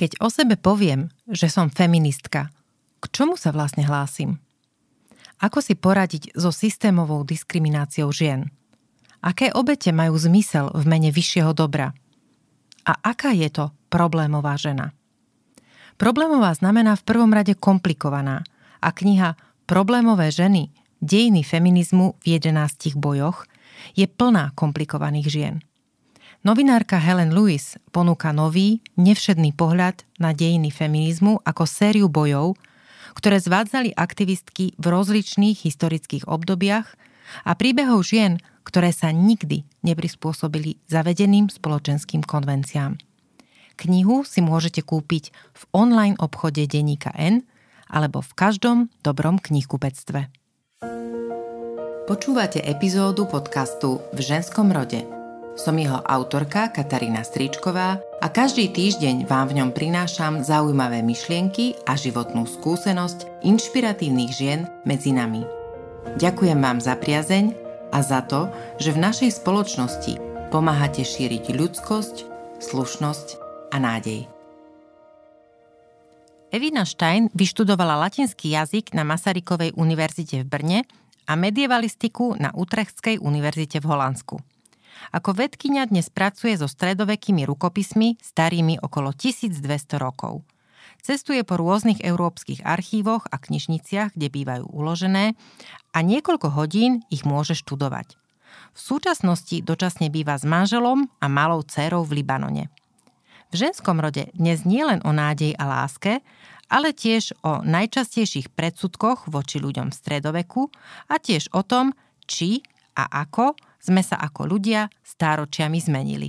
Keď o sebe poviem, že som feministka, k čomu sa vlastne hlásim? Ako si poradiť so systémovou diskrimináciou žien? Aké obete majú zmysel v mene vyššieho dobra? A aká je to problémová žena? Problémová znamená v prvom rade komplikovaná a kniha Problémové ženy dejiny feminizmu v 11 bojoch je plná komplikovaných žien. Novinárka Helen Lewis ponúka nový, nevšedný pohľad na dejiny feminizmu ako sériu bojov, ktoré zvádzali aktivistky v rozličných historických obdobiach a príbehov žien, ktoré sa nikdy neprispôsobili zavedeným spoločenským konvenciám. Knihu si môžete kúpiť v online obchode Deníka N alebo v každom dobrom knihkupectve. Počúvate epizódu podcastu V ženskom rode – som jeho autorka Katarína Stričková a každý týždeň vám v ňom prinášam zaujímavé myšlienky a životnú skúsenosť inšpiratívnych žien medzi nami. Ďakujem vám za priazeň a za to, že v našej spoločnosti pomáhate šíriť ľudskosť, slušnosť a nádej. Evina Stein vyštudovala latinský jazyk na Masarykovej univerzite v Brne a medievalistiku na Utrechtskej univerzite v Holandsku. Ako vedkynia dnes pracuje so stredovekými rukopismi starými okolo 1200 rokov. Cestuje po rôznych európskych archívoch a knižniciach, kde bývajú uložené a niekoľko hodín ich môže študovať. V súčasnosti dočasne býva s manželom a malou dcerou v Libanone. V ženskom rode dnes nie len o nádej a láske, ale tiež o najčastejších predsudkoch voči ľuďom v stredoveku a tiež o tom, či a ako sme sa ako ľudia stáročiami zmenili.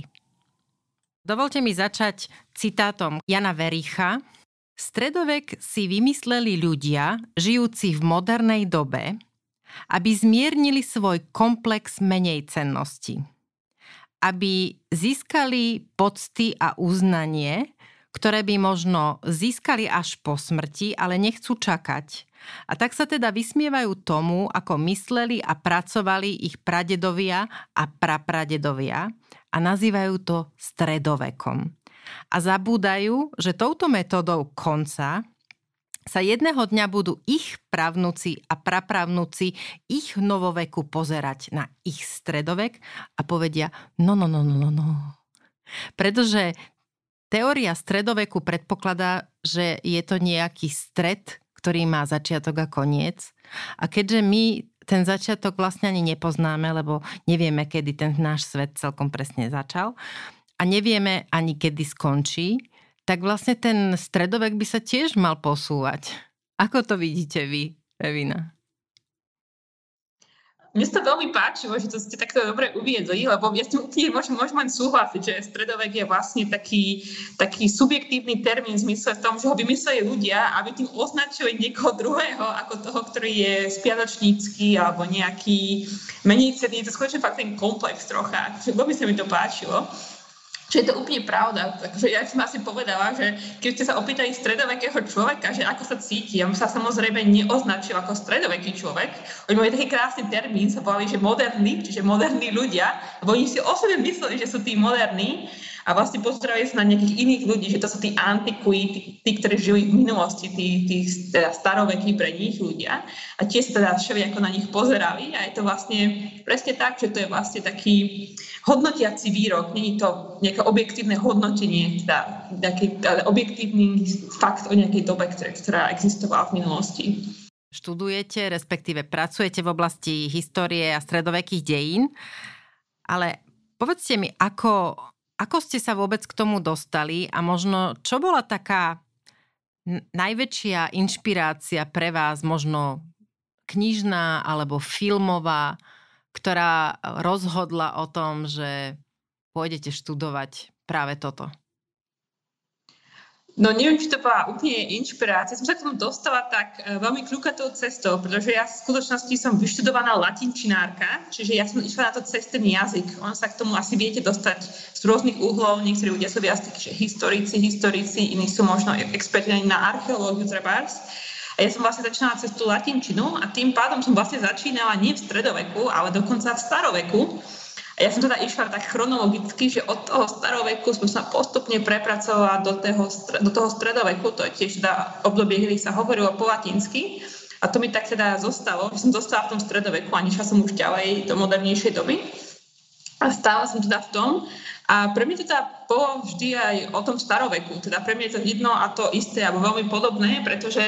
Dovolte mi začať citátom Jana Vericha. Stredovek si vymysleli ľudia, žijúci v modernej dobe, aby zmiernili svoj komplex menej cennosti. Aby získali pocty a uznanie, ktoré by možno získali až po smrti, ale nechcú čakať a tak sa teda vysmievajú tomu, ako mysleli a pracovali ich pradedovia a prapradedovia a nazývajú to stredovekom. A zabúdajú, že touto metodou konca sa jedného dňa budú ich právnuci a prapravnúci ich novoveku pozerať na ich stredovek a povedia no, no, no, no, no, no. Pretože teória stredoveku predpokladá, že je to nejaký stred ktorý má začiatok a koniec. A keďže my ten začiatok vlastne ani nepoznáme, lebo nevieme, kedy ten náš svet celkom presne začal a nevieme ani kedy skončí, tak vlastne ten stredovek by sa tiež mal posúvať. Ako to vidíte vy, Evina? Mne sa veľmi páčilo, že to ste takto dobre uviedli, lebo ja s tým úplne môžem, môžem len súhlasiť, že stredovek je vlastne taký, taký subjektívny termín v zmysle v tom, že ho vymysleli ľudia, aby tým označili niekoho druhého ako toho, ktorý je spiatočnícky alebo nejaký menej cenný. To je skutočne fakt ten komplex trocha. Veľmi sa mi to páčilo. Čiže je to úplne pravda. Takže ja som asi povedala, že keď ste sa opýtali stredovekého človeka, že ako sa cíti, on sa samozrejme neoznačil ako stredoveký človek. Oni mali taký krásny termín, sa volali, že moderní, čiže moderní ľudia, lebo oni si osobne mysleli, že sú tí moderní a vlastne pozerali sa na nejakých iných ľudí, že to sú tí antikui, tí, tí ktorí žili v minulosti, tí, tí teda starovekí pre nich ľudia. A tie sa teda všeli ako na nich pozerali. A je to vlastne presne tak, že to je vlastne taký hodnotiaci výrok, není to nejaké objektívne hodnotenie, teda nejaký, ale objektívny fakt o nejakej dobe, ktorá existovala v minulosti. Študujete, respektíve pracujete v oblasti histórie a stredovekých dejín, ale povedzte mi, ako, ako ste sa vôbec k tomu dostali a možno čo bola taká najväčšia inšpirácia pre vás, možno knižná alebo filmová, ktorá rozhodla o tom, že pôjdete študovať práve toto? No neviem, či to bola úplne inšpirácia. Som sa k tomu dostala tak uh, veľmi kľúkatou cestou, pretože ja v skutočnosti som vyštudovaná latinčinárka, čiže ja som išla na to cez jazyk. On sa k tomu asi viete dostať z rôznych uhlov. Niektorí ľudia sú viac takí, že historici, historici, iní sú možno experti na archeológiu trebárs. A ja som vlastne začínala cez latinčinu a tým pádom som vlastne začínala nie v stredoveku, ale dokonca v staroveku. Ja som teda išla tak chronologicky, že od toho staroveku som sa postupne prepracovala do toho, do toho stredoveku, to je tiež teda obdobie, kedy sa hovorilo po latinsky. A to mi tak teda zostalo, že som zostala v tom stredoveku a nešla som už ďalej do modernejšej doby. A stála som teda v tom. A pre mňa teda bolo vždy aj o tom staroveku. Teda pre mňa je to jedno a to isté, alebo veľmi podobné, pretože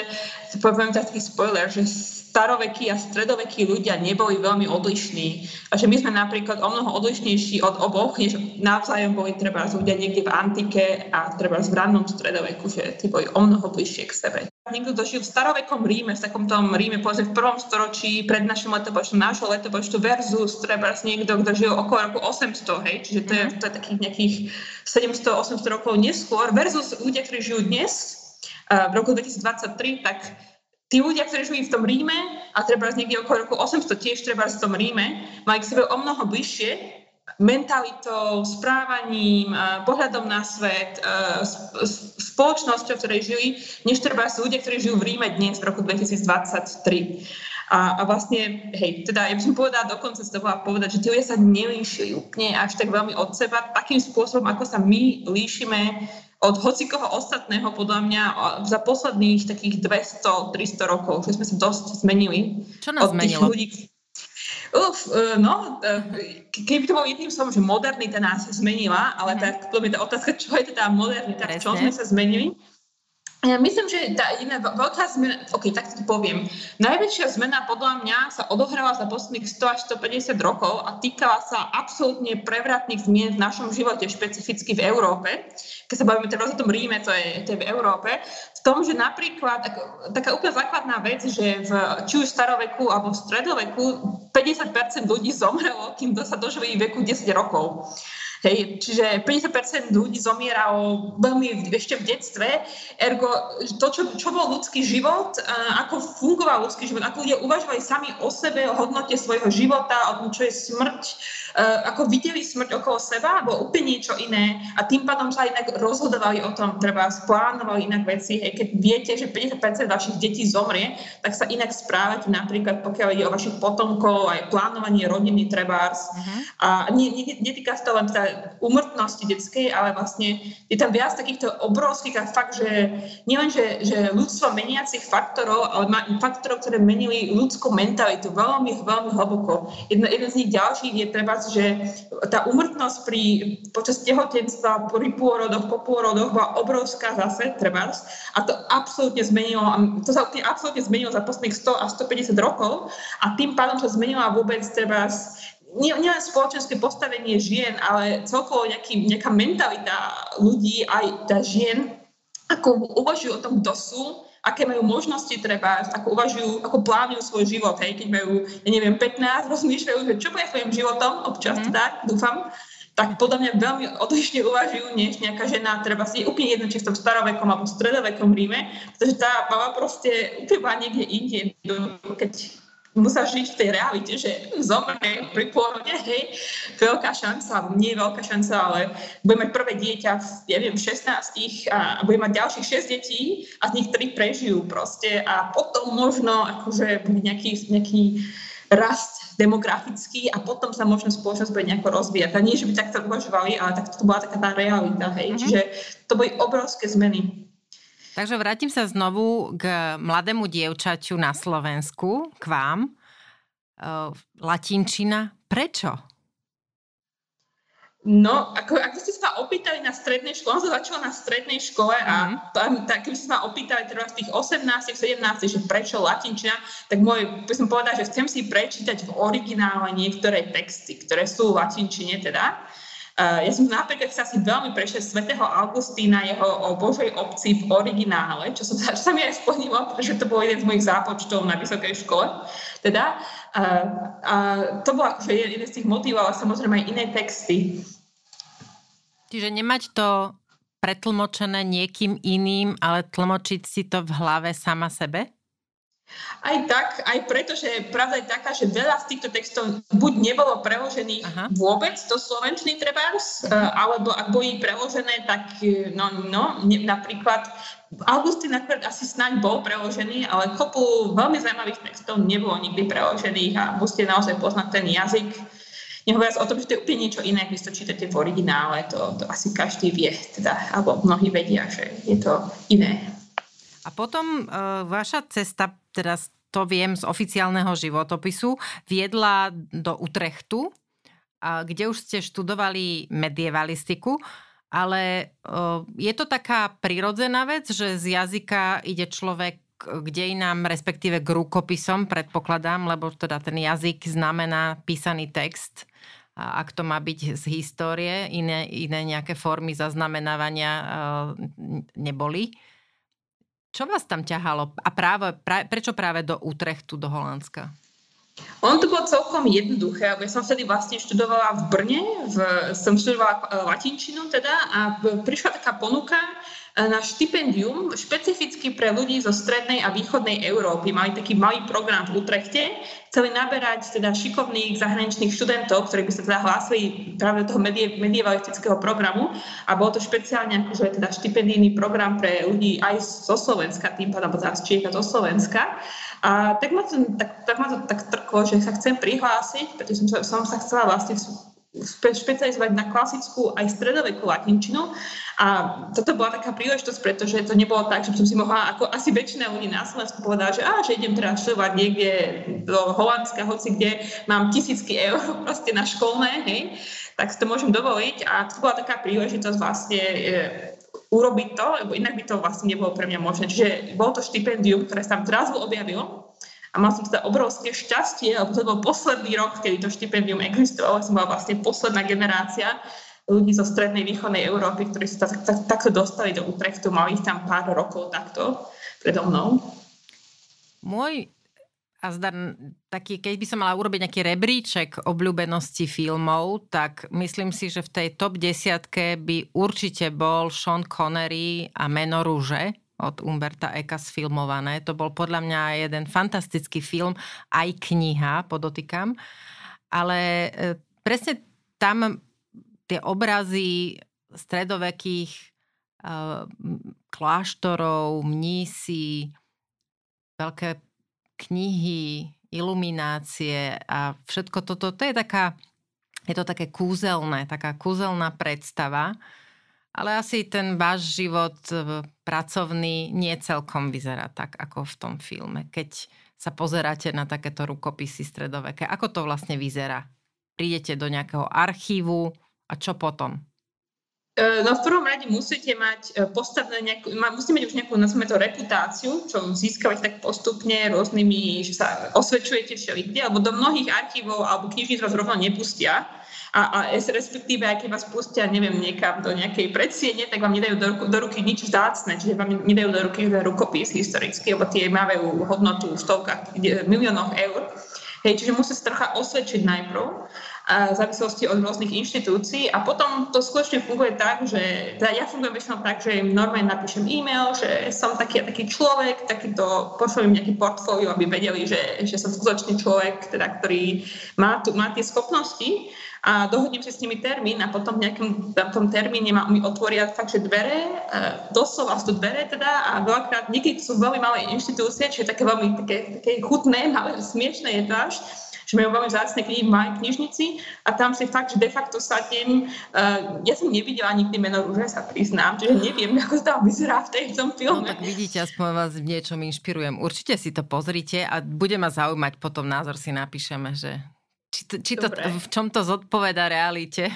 poviem taký spoiler, že starovekí a stredovekí ľudia neboli veľmi odlišní. A že my sme napríklad o mnoho odlišnejší od oboch, než navzájom boli treba ľudia niekde v antike a treba v rannom stredoveku, že tí boli o mnoho bližšie k sebe. Niekto, kto žil v starovekom Ríme, v takom tom Ríme, povedzme v prvom storočí pred našim letopočtom, nášho letopočtu versus treba niekto, kto žil okolo roku 800, hej, čiže to je, mhm. to je takých nejakých 700-800 rokov neskôr, versus ľudia, ktorí žijú dnes, v roku 2023, tak tí ľudia, ktorí žili v tom Ríme a treba niekde okolo roku 800 tiež treba v tom Ríme, mali k sebe o mnoho bližšie mentalitou, správaním, pohľadom na svet, spoločnosťou, v ktorej žili, než treba sú ľudia, ktorí žijú v Ríme dnes v roku 2023. A, a vlastne, hej, teda ja by som povedala dokonca z toho povedať, že tí ľudia sa nelíšili úplne až tak veľmi od seba, takým spôsobom, ako sa my líšime od hocikoho ostatného, podľa mňa, za posledných takých 200-300 rokov, že sme sa dosť zmenili. Čo nás od zmenilo? Ľudí, Uf, e, no, e, keby to bol jedným slovom, že modernita nás zmenila, ale mm. tak to je tá otázka, čo je teda modernita, v čom sme sa zmenili. Ja myslím, že tá jedna veľká zmena, ok, tak to poviem. Najväčšia zmena podľa mňa sa odohrala za posledných 100 až 150 rokov a týkala sa absolútne prevratných zmien v našom živote, špecificky v Európe. Keď sa bavíme teraz o tom Ríme, to je, to je v Európe. V tom, že napríklad, tak, taká úplne základná vec, že v, či už staroveku alebo v stredoveku 50% ľudí zomrelo, kým sa dožili veku 10 rokov. Hej, čiže 50% ľudí zomieralo veľmi ešte v detstve, ergo to, čo, čo bol ľudský život, ako fungoval ľudský život, ako ľudia uvažovali sami o sebe, o hodnote svojho života, o tom, čo je smrť, ako videli smrť okolo seba, alebo úplne niečo iné a tým pádom sa inak rozhodovali o tom, treba splánovali inak veci. Hej, keď viete, že 50% vašich detí zomrie, tak sa inak správate napríklad, pokiaľ ide o vašich potomkov, aj plánovanie rodiny trebárs. Uh-huh. A netýka sa to len teda umrtnosti detskej, ale vlastne je tam viac takýchto obrovských a fakt, že nielen, že, že ľudstvo meniacich faktorov, ale ma, faktorov, ktoré menili ľudskú mentalitu veľmi, veľmi hlboko. Jedno, jeden z nich ďalších je treba, že tá umrtnosť pri, počas tehotenstva, pri pôrodoch, po pôrodoch bola obrovská zase, treba, a to absolútne zmenilo, to sa absolútne zmenilo za posledných 100 až 150 rokov. A tým pádom sa zmenila vôbec treba nielen nie spoločenské postavenie žien, ale celkovo nejaký, nejaká mentalita ľudí, aj tá žien, ako uvažujú o tom, kto sú, aké majú možnosti treba, ako uvažujú, ako plánujú svoj život, hej, keď majú, ja neviem, 15, rozmýšľajú, že čo bude svojim životom, občas mm. tak, dúfam, tak podľa mňa veľmi odlišne uvažujú, než nejaká žena, treba si úplne jedno, či v tom starovekom alebo stredovekom Ríme, pretože tá baba proste úplne niekde inde, keď musíš žiť v tej realite, že zomrie pri pôrode, hej, veľká šanca, nie je veľká šanca, ale bude mať prvé dieťa v, ja viem, 16 a bude mať ďalších 6 detí a z nich 3 prežijú proste a potom možno akože bude nejaký, nejaký rast demografický a potom sa možno spoločnosť bude nejako rozvíjať. A nie, že by takto uvažovali, ale tak to bola taká tá realita, hej. Mm-hmm. Čiže to boli obrovské zmeny. Takže vrátim sa znovu k mladému dievčaťu na Slovensku, k vám. Latinčina. Prečo? No, ako, ako ste sa opýtali na strednej škole, on sa začal na strednej škole a mm. tak, keby ste sa opýtali z tých 18, 17, že prečo latinčina, tak môj, by som povedala, že chcem si prečítať v originále niektoré texty, ktoré sú v latinčine teda. Ja som napríklad sa si veľmi prešiel svätého Augustína, jeho o Božej obci v originále, čo, som, čo sa mi aj splnilo, pretože to bol jeden z mojich zápočtov na vysokej škole. Teda, uh, a to bol akože jeden z tých motivov, ale samozrejme aj iné texty. Čiže nemať to pretlmočené niekým iným, ale tlmočiť si to v hlave sama sebe? Aj tak, aj preto, že pravda je taká, že veľa z týchto textov buď nebolo preložených Aha. vôbec do slovenčných trebárs, e, alebo ak boli preložené, tak e, no, no ne, napríklad Augustín napríklad asi snáď bol preložený, ale kopu veľmi zaujímavých textov nebolo nikdy preložených a musíte naozaj poznať ten jazyk Nehovoriac o tom, že to je úplne niečo iné, keď to čítate v originále, to, to asi každý vie, teda, alebo mnohí vedia, že je to iné. A potom uh, vaša cesta, teraz to viem z oficiálneho životopisu, viedla do Utrechtu, kde už ste študovali medievalistiku. Ale je to taká prirodzená vec, že z jazyka ide človek k dejinám, respektíve k rukopisom, predpokladám, lebo teda ten jazyk znamená písaný text. Ak to má byť z histórie, iné, iné nejaké formy zaznamenávania neboli. Čo vás tam ťahalo? A práve, pra, prečo práve do Utrechtu, do Holandska? On to bolo celkom jednoduché. Ja som vtedy vlastne študovala v Brne, v, som študovala e, latinčinu teda a prišla taká ponuka na štipendium špecificky pre ľudí zo strednej a východnej Európy. Mali taký malý program v Utrechte. Chceli naberať teda šikovných zahraničných študentov, ktorí by sa teda hlásili práve do toho medie, medievalistického programu a bol to špeciálne akože teda štipendijný program pre ľudí aj zo Slovenska, tým pádom z Čiech a zo Slovenska. A tak ma to tak, tak, ma to tak trklo, že sa chcem prihlásiť, pretože som, som sa chcela vlastne špecializovať na klasickú aj stredovekú latinčinu. A toto bola taká príležitosť, pretože to nebolo tak, že som si mohla, ako asi väčšina ľudí na Slovensku povedala, že, á, že idem teraz študovať niekde do Holandska, hoci kde mám tisícky eur proste na školné, hej, tak si to môžem dovoliť. A to bola taká príležitosť vlastne e, urobiť to, lebo inak by to vlastne nebolo pre mňa možné. Čiže bolo to štipendium, ktoré sa tam zrazu objavilo a mal som teda obrovské šťastie, lebo to bol posledný rok, kedy to štipendium existovalo. Som bola vlastne posledná generácia ľudí zo strednej východnej Európy, ktorí sa tak, tak, takto dostali do Utrechtu. Mali ich tam pár rokov takto predo mnou. Môj a zdar, taký, keď by som mala urobiť nejaký rebríček obľúbenosti filmov, tak myslím si, že v tej top desiatke by určite bol Sean Connery a Meno rúže od Umberta Eka sfilmované. To bol podľa mňa jeden fantastický film, aj kniha, podotýkam. Ale e, presne tam tie obrazy stredovekých e, kláštorov, mnísi, veľké knihy, iluminácie a všetko toto, to je taká, je to také kúzelné, taká kúzelná predstava, ale asi ten váš život e, pracovný nie celkom vyzerá tak, ako v tom filme. Keď sa pozeráte na takéto rukopisy stredoveké, ako to vlastne vyzerá? Prídete do nejakého archívu a čo potom? E, no v prvom rade musíte mať e, postavené nejakú, musíte mať už nejakú, nazvime to, reputáciu, čo získavate tak postupne rôznymi, že sa osvedčujete všelikde, alebo do mnohých archívov alebo knižníc vás rovno nepustia. A, a respektíve, aj keď vás pustia, neviem, niekam do nejakej predsiene, tak vám nedajú do, do ruky nič vzácne, čiže vám nedajú do ruky rukopis historický, lebo tie majú hodnotu v stovkách, miliónoch eur. Hej, čiže musí sa trocha osvedčiť najprv v závislosti od rôznych inštitúcií a potom to skutočne funguje tak, že teda ja fungujem väčšinou tak, že im normálne napíšem e-mail, že som taký taký človek, takýto pošlem im nejaký portfólio, aby vedeli, že, že som skutočný človek, teda, ktorý má, tu, má tie schopnosti a dohodnem si s nimi termín a potom v nejakom tom termíne ma, mi otvoria fakt, že dvere, e, doslova sú dvere teda a veľakrát, niekedy sú veľmi malé inštitúcie, čiže také veľmi také, také chutné, malé, smiešné je to až, že majú veľmi vzácne knihy v mojej knižnici a tam si fakt, že de facto sadnem. Uh, ja som nevidela nikdy meno rúže, sa priznám, čiže neviem, ako to vyzerá v tej, tom filme. No tak vidíte, aspoň vás v niečom inšpirujem. Určite si to pozrite a bude ma zaujímať, potom názor si napíšeme, že či to, či to v čom to zodpoveda realite.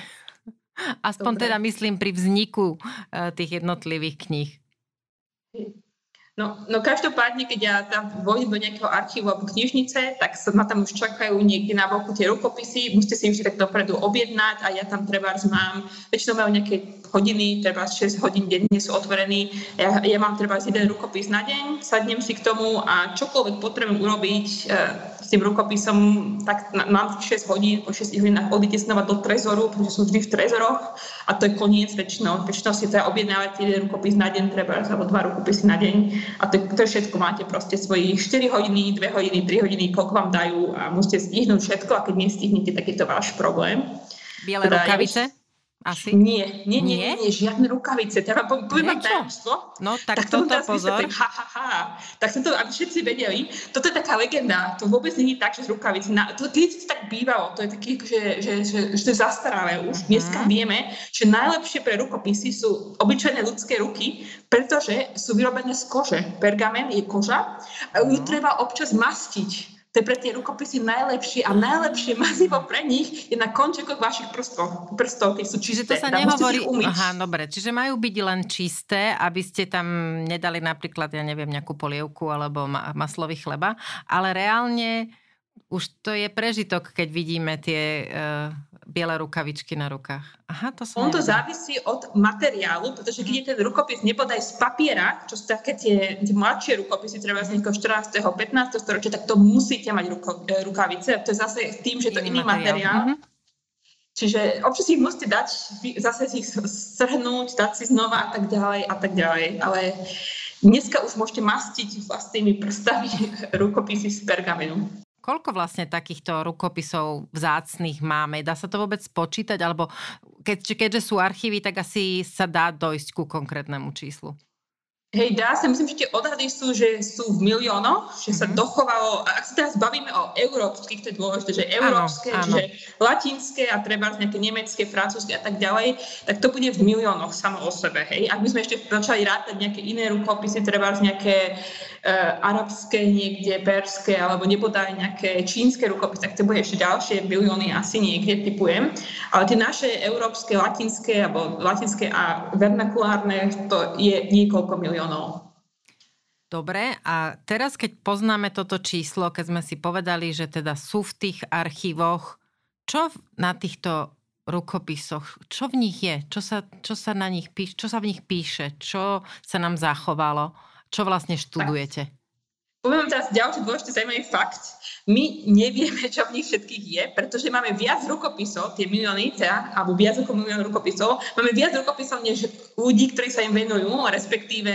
Aspoň Dobre. teda myslím pri vzniku uh, tých jednotlivých kníh. No, no každopádne, keď ja tam vojím do nejakého archívu alebo knižnice, tak sa ma tam už čakajú niekde na boku tie rukopisy, musíte si už tak dopredu objednať a ja tam treba mám, väčšinou majú nejaké hodiny, treba 6 hodín denne sú otvorení, ja, ja mám treba jeden rukopis na deň, sadnem si k tomu a čokoľvek potrebujem urobiť, e, s tým rukopisom, tak mám 6 hodín, po 6 hodinách odíte znova do trezoru, pretože som vždy v trezoroch a to je koniec väčšinou. Väčšinou si teda objednávate jeden rukopis na deň, treba, alebo dva rukopisy na deň a to, to všetko. Máte proste svojich 4 hodiny, 2 hodiny, 3 hodiny, koľko vám dajú a musíte stihnúť všetko a keď nestihnete, tak je to váš problém. Biele teda rukavice? Ja Asi? Nie, nie, nie, nie, nie žiadne rukavice. Teda poviem tajomstvo. No tak, tak toto pozor. Vysvetlím. Ha, ha, ha. Tak som to, aby všetci vedeli, toto je taká legenda. To vôbec je tak, že z rukavice. Na, to keď tak bývalo, to je také, že, že, že, že to je zastaralé už. Uh-huh. Dneska vieme, že najlepšie pre rukopisy sú obyčajné ľudské ruky, pretože sú vyrobené z kože. Pergamen je koža a ju uh-huh. treba občas mastiť to je pre tie rukopisy najlepšie a najlepšie mazivo pre nich je na končekoch vašich prstov. prstov sú čisté. Čiže to sa nehovorí... Aha, dobre. Čiže majú byť len čisté, aby ste tam nedali napríklad, ja neviem, nejakú polievku alebo maslový chleba, ale reálne už to je prežitok, keď vidíme tie uh, biele rukavičky na rukách. Aha, to som On to závisí od materiálu, pretože keď je ten rukopis nebodaj z papiera, čo sú také tie, tie mladšie rukopisy, treba z niekoho 14. 15. storočia, tak to musíte mať ruko, e, rukavice. To je zase tým, že to je iný materiál. materiál. Mm-hmm. Čiže občas ich musíte dať, zase si ich strhnúť, dať si znova a tak ďalej a tak ďalej. Ale dneska už môžete mastiť vlastnými prstami rukopisy z pergamenu. Koľko vlastne takýchto rukopisov vzácných máme? Dá sa to vôbec spočítať? Alebo keď, keďže sú archívy, tak asi sa dá dojsť ku konkrétnemu číslu. Hej, dá sa, myslím, že tie odhady sú, že sú v miliónoch, že sa mm-hmm. dochovalo, a ak sa teraz bavíme o európskych, to je dôležité, že európske, áno, áno. že latinské a treba nejaké nemecké, francúzske a tak ďalej, tak to bude v miliónoch samo o sebe, hej. Ak by sme ešte začali rátať nejaké iné rukopisy, treba nejaké uh, arabské niekde, perské, alebo nebodaj nejaké čínske rukopisy, tak to bude ešte ďalšie milióny asi niekde, typujem. Ale tie naše európske, latinské, alebo latinské a vernakulárne, to je niekoľko miliónov. Dobre, a teraz keď poznáme toto číslo, keď sme si povedali, že teda sú v tých archívoch, čo na týchto rukopisoch, čo v nich je, čo sa, čo sa na nich píše, čo sa v nich píše, čo sa nám zachovalo, čo vlastne študujete? Poviem teraz ďalší dôležitý zaujímavý fakt. My nevieme, čo v nich všetkých je, pretože máme viac rukopisov, tie milióny, teda, alebo viac ako milión rukopisov, máme viac rukopisov než ľudí, ktorí sa im venujú, respektíve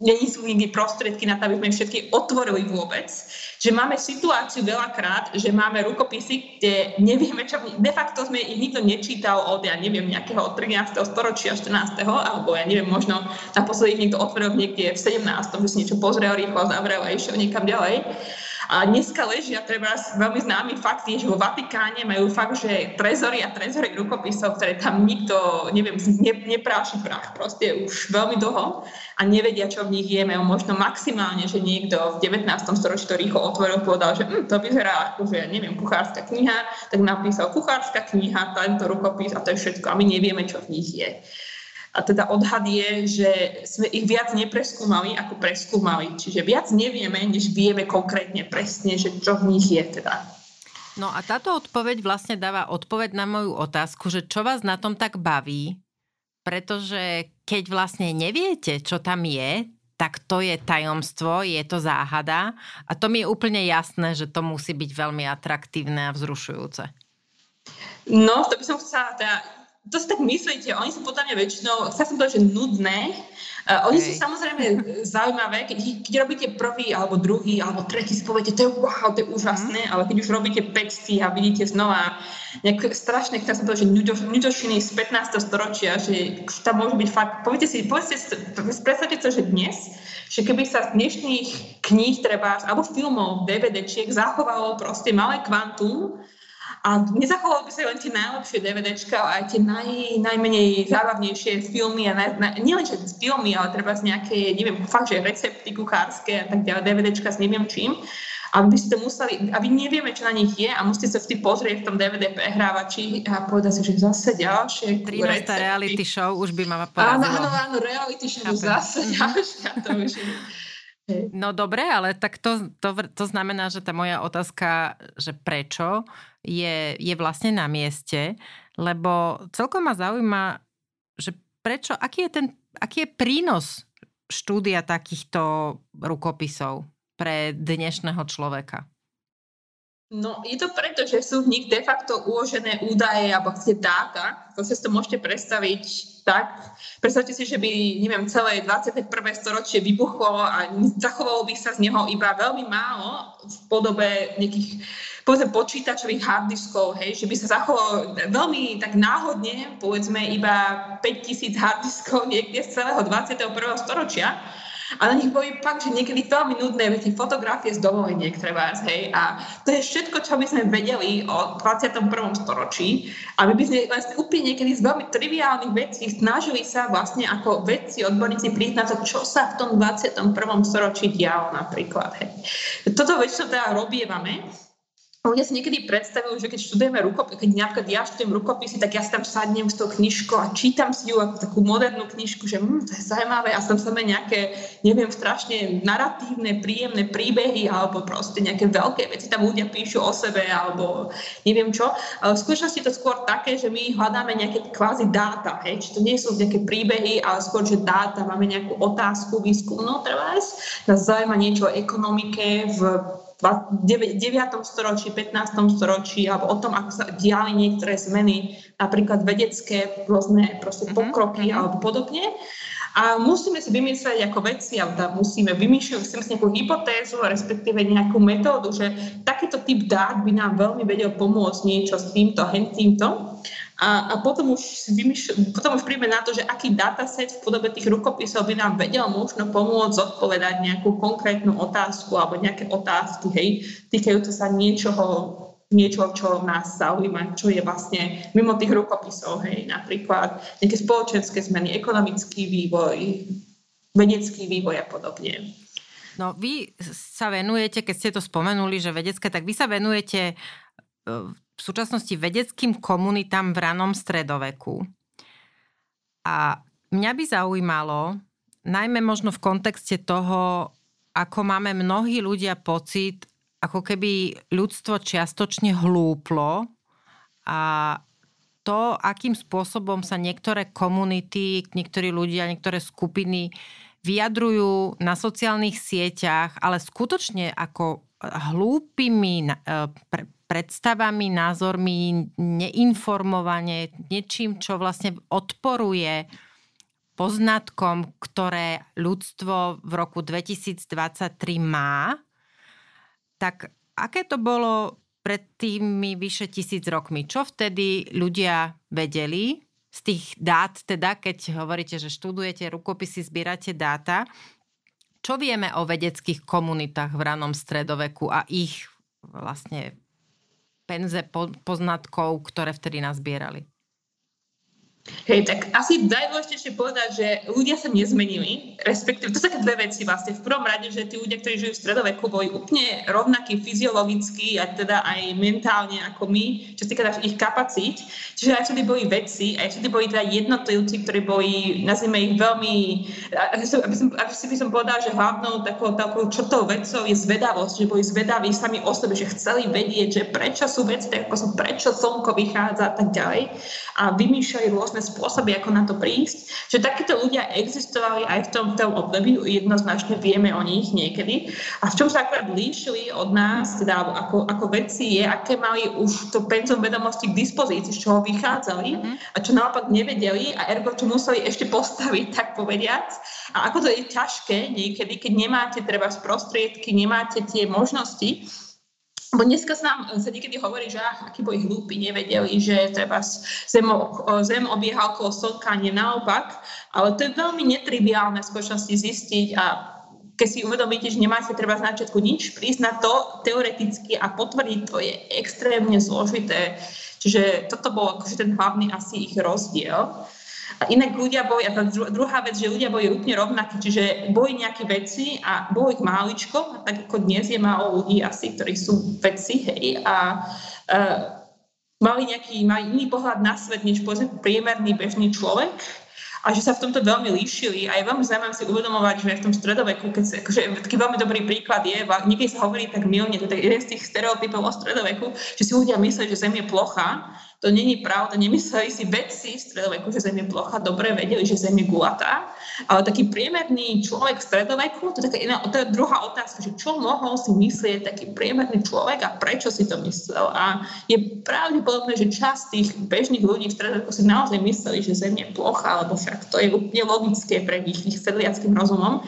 není sú nikdy prostriedky na to, aby sme všetky otvorili vôbec. Že máme situáciu veľakrát, že máme rukopisy, kde nevieme, čo... De facto sme ich nikto nečítal od, ja neviem, nejakého od 13. storočia, 14. alebo ja neviem, možno naposledy niekto otvoril niekde v 17. že si niečo pozrel rýchlo, zavrel a išiel niekam ďalej. A dneska ležia, treba veľmi známy fakt je, že vo Vatikáne majú fakt, že trezory a trezory rukopisov, ktoré tam nikto, neviem, ne, nepráši prach proste už veľmi dlho a nevedia, čo v nich jeme. Možno maximálne, že niekto v 19. storočí to rýchlo otvoril, povedal, že hm, to vyzerá ako, že neviem, kuchárska kniha, tak napísal kuchárska kniha, tento rukopis a to je všetko. A my nevieme, čo v nich je. A teda odhad je, že sme ich viac nepreskúmali, ako preskúmali. Čiže viac nevieme, než vieme konkrétne presne, že čo v nich je teda. No a táto odpoveď vlastne dáva odpoveď na moju otázku, že čo vás na tom tak baví, pretože keď vlastne neviete, čo tam je, tak to je tajomstvo, je to záhada a to mi je úplne jasné, že to musí byť veľmi atraktívne a vzrušujúce. No, to by som chcela teda to si tak myslíte, oni sú podľa mňa väčšinou, chcem som povedať, že nudné. Uh, oni okay. sú samozrejme zaujímavé, keď, keď robíte prvý, alebo druhý, alebo tretí, si poviete, to je wow, to je úžasné, mm. ale keď už robíte 5 a vidíte znova nejaké strašné, chcem som povedať, že nudošiny z 15. storočia, že tam môžu byť fakt, poviete si, povedzte, predstavte to, že dnes, že keby sa z dnešných kníh treba, alebo filmov, DVDčiek zachovalo proste malé kvantum, a nezachovalo by sa len tie najlepšie DVDčka, ale aj tie naj, najmenej zábavnejšie filmy a na, na, nie len filmy, ale treba z nejaké, neviem, fakt, že recepty kuchárske a tak ďalej, DVDčka s neviem čím. A vy ste museli, a vy nevieme, čo na nich je a musíte sa vždy pozrieť v tom DVD prehrávači a povedať si, že zase ďalšie 13. reality show už by ma porazilo. Áno, áno, áno, reality show Chápem. zase mhm. ďalšia, to už je. No dobre, ale tak to, to, to znamená, že tá moja otázka, že prečo, je, je vlastne na mieste, lebo celkom ma zaujíma, že prečo, aký je, ten, aký je prínos štúdia takýchto rukopisov pre dnešného človeka? No, je to preto, že sú v nich de facto uložené údaje alebo chcete dáta. To si to môžete predstaviť tak. Predstavte si, že by, neviem, celé 21. storočie vybuchlo a zachovalo by sa z neho iba veľmi málo v podobe nejakých povedzme počítačových harddiskov, hej, že by sa zachoval veľmi tak náhodne, povedzme iba 5000 harddiskov niekde z celého 21. storočia, a na nich boli fakt, že niekedy veľmi nudné tie fotografie z dovoleniek treba, hej. A to je všetko, čo by sme vedeli o 21. storočí. A my by sme vlastne úplne niekedy z veľmi triviálnych vecí snažili sa vlastne ako vedci, odborníci priznať to, čo sa v tom 21. storočí dialo napríklad. Hej. Toto väčšinou teda robievame. Ľudia si niekedy predstavujú, že keď študujeme rukopisy, keď napríklad ja študujem rukopisy, tak ja si tam sadnem s tou knižkou a čítam si ju ako takú modernú knižku, že hm, to je zaujímavé a tam samé nejaké, neviem, strašne naratívne, príjemné príbehy alebo proste nejaké veľké veci tam ľudia píšu o sebe alebo neviem čo. Ale v skutočnosti je to skôr také, že my hľadáme nejaké kvázi dáta, hej? či to nie sú nejaké príbehy, ale skôr, že dáta, máme nejakú otázku výskumnú, treba nás zaujíma niečo o ekonomike v 9. storočí, 15. storočí, alebo o tom, ako sa diali niektoré zmeny, napríklad vedecké, rôzne proste mhm, pokroky mm-hmm. alebo podobne. A musíme si vymyslieť ako vedci, alebo musíme vymýšľať si nejakú hypotézu, respektíve nejakú metódu, že takýto typ dát by nám veľmi vedel pomôcť niečo s týmto, hen týmto. A, a potom, už vymýšľ, potom už príjme na to, že aký dataset v podobe tých rukopisov by nám vedel možno pomôcť zodpovedať nejakú konkrétnu otázku alebo nejaké otázky, hej, týkajúce sa niečoho, niečo, čo nás zaujíma, čo je vlastne mimo tých rukopisov, hej, napríklad nejaké spoločenské zmeny, ekonomický vývoj, vedecký vývoj a podobne. No vy sa venujete, keď ste to spomenuli, že vedecké, tak vy sa venujete e, v súčasnosti vedeckým komunitám v ranom stredoveku. A mňa by zaujímalo, najmä možno v kontexte toho, ako máme mnohí ľudia pocit, ako keby ľudstvo čiastočne hlúplo a to, akým spôsobom sa niektoré komunity, niektorí ľudia, niektoré skupiny vyjadrujú na sociálnych sieťach, ale skutočne ako hlúpými predstavami, názormi, neinformovane, niečím, čo vlastne odporuje poznatkom, ktoré ľudstvo v roku 2023 má, tak aké to bolo pred tými vyše tisíc rokmi? Čo vtedy ľudia vedeli z tých dát, teda keď hovoríte, že študujete rukopisy, zbierate dáta, čo vieme o vedeckých komunitách v ranom stredoveku a ich vlastne penze poznatkov, ktoré vtedy nazbierali? Hej, tak asi najdôležitejšie povedať, že ľudia sa nezmenili, respektíve, to sú také dve veci vlastne. V prvom rade, že tí ľudia, ktorí žijú v stredoveku, boli úplne rovnakí fyziologicky a teda aj mentálne ako my, čo sa týka ich kapacít. Čiže aj vtedy boli vedci, aj vtedy boli teda jednotlivci, ktorí boli, nazvime ich veľmi, aby som, aby si by som povedal, že hlavnou takou, takou črtou vedcov je zvedavosť, že boli zvedaví sami o sebe, že chceli vedieť, že prečo sú veci, tak ako sú, prečo slnko vychádza a tak ďalej. A vymýšľali rôzne spôsoby, ako na to prísť, že takíto ľudia existovali aj v tom, v tom období, jednoznačne vieme o nich niekedy. A v čom sa akorát líšili od nás, teda ako, ako vedci, je, aké mali už to penzum vedomosti k dispozícii, z čoho vychádzali mm-hmm. a čo naopak nevedeli a ergo čo museli ešte postaviť, tak povediac. A ako to je ťažké niekedy, keď nemáte treba prostriedky, nemáte tie možnosti, Bo dneska sa nám sa niekedy hovorí, že ach, akí boli hlúpi, nevedeli, že treba zem, zem obieha okolo slnka, nie naopak. Ale to je veľmi netriviálne v skutočnosti zistiť a keď si uvedomíte, že nemáte treba z začiatku nič, prísť na to teoreticky a potvrdiť to je extrémne zložité. Čiže toto bol akože ten hlavný asi ich rozdiel. A inak ľudia boli, a tá druhá vec, že ľudia boli úplne rovnakí, čiže boli nejaké veci a bolo ich máličko, tak ako dnes je málo ľudí asi, ktorí sú veci, hej, a uh, mali nejaký, mali iný pohľad na svet, než povedzme priemerný bežný človek a že sa v tomto veľmi líšili. A je veľmi zaujímavé si uvedomovať, že v tom stredoveku, keď sa, akože, taký veľmi dobrý príklad je, niekedy sa hovorí tak milne, to je jeden z tých stereotypov o stredoveku, že si ľudia myslia, že Zem je plocha, To není pravda, nemysleli si vedci v stredoveku, že Zem je plocha, dobre vedeli, že Zem je gulatá, ale taký priemerný človek v stredoveku, to je taká iná, to je druhá otázka, že čo mohol si myslieť taký priemerný človek a prečo si to myslel. A je pravdepodobné, že časť tých bežných ľudí v stredoveku si naozaj mysleli, že Zem je plocha, lebo však to je úplne logické pre nich, ich sedliackým rozumom.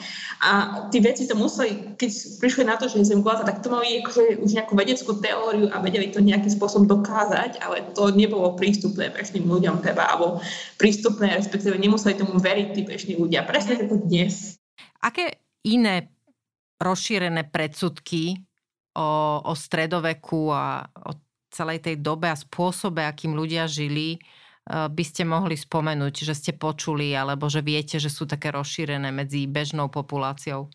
A tí veci to museli, keď prišli na to, že je Zem gulatá, tak to mali akože už nejakú vedeckú teóriu a vedeli to nejakým spôsobom dokázať, ale to nebolo prístupné bežným ľuďom teba, alebo prístupné, respektíve nemuseli tomu veriť tí bežní ľudia. Presne ako dnes. Aké iné rozšírené predsudky o, o stredoveku a o celej tej dobe a spôsobe, akým ľudia žili, by ste mohli spomenúť, že ste počuli, alebo že viete, že sú také rozšírené medzi bežnou populáciou?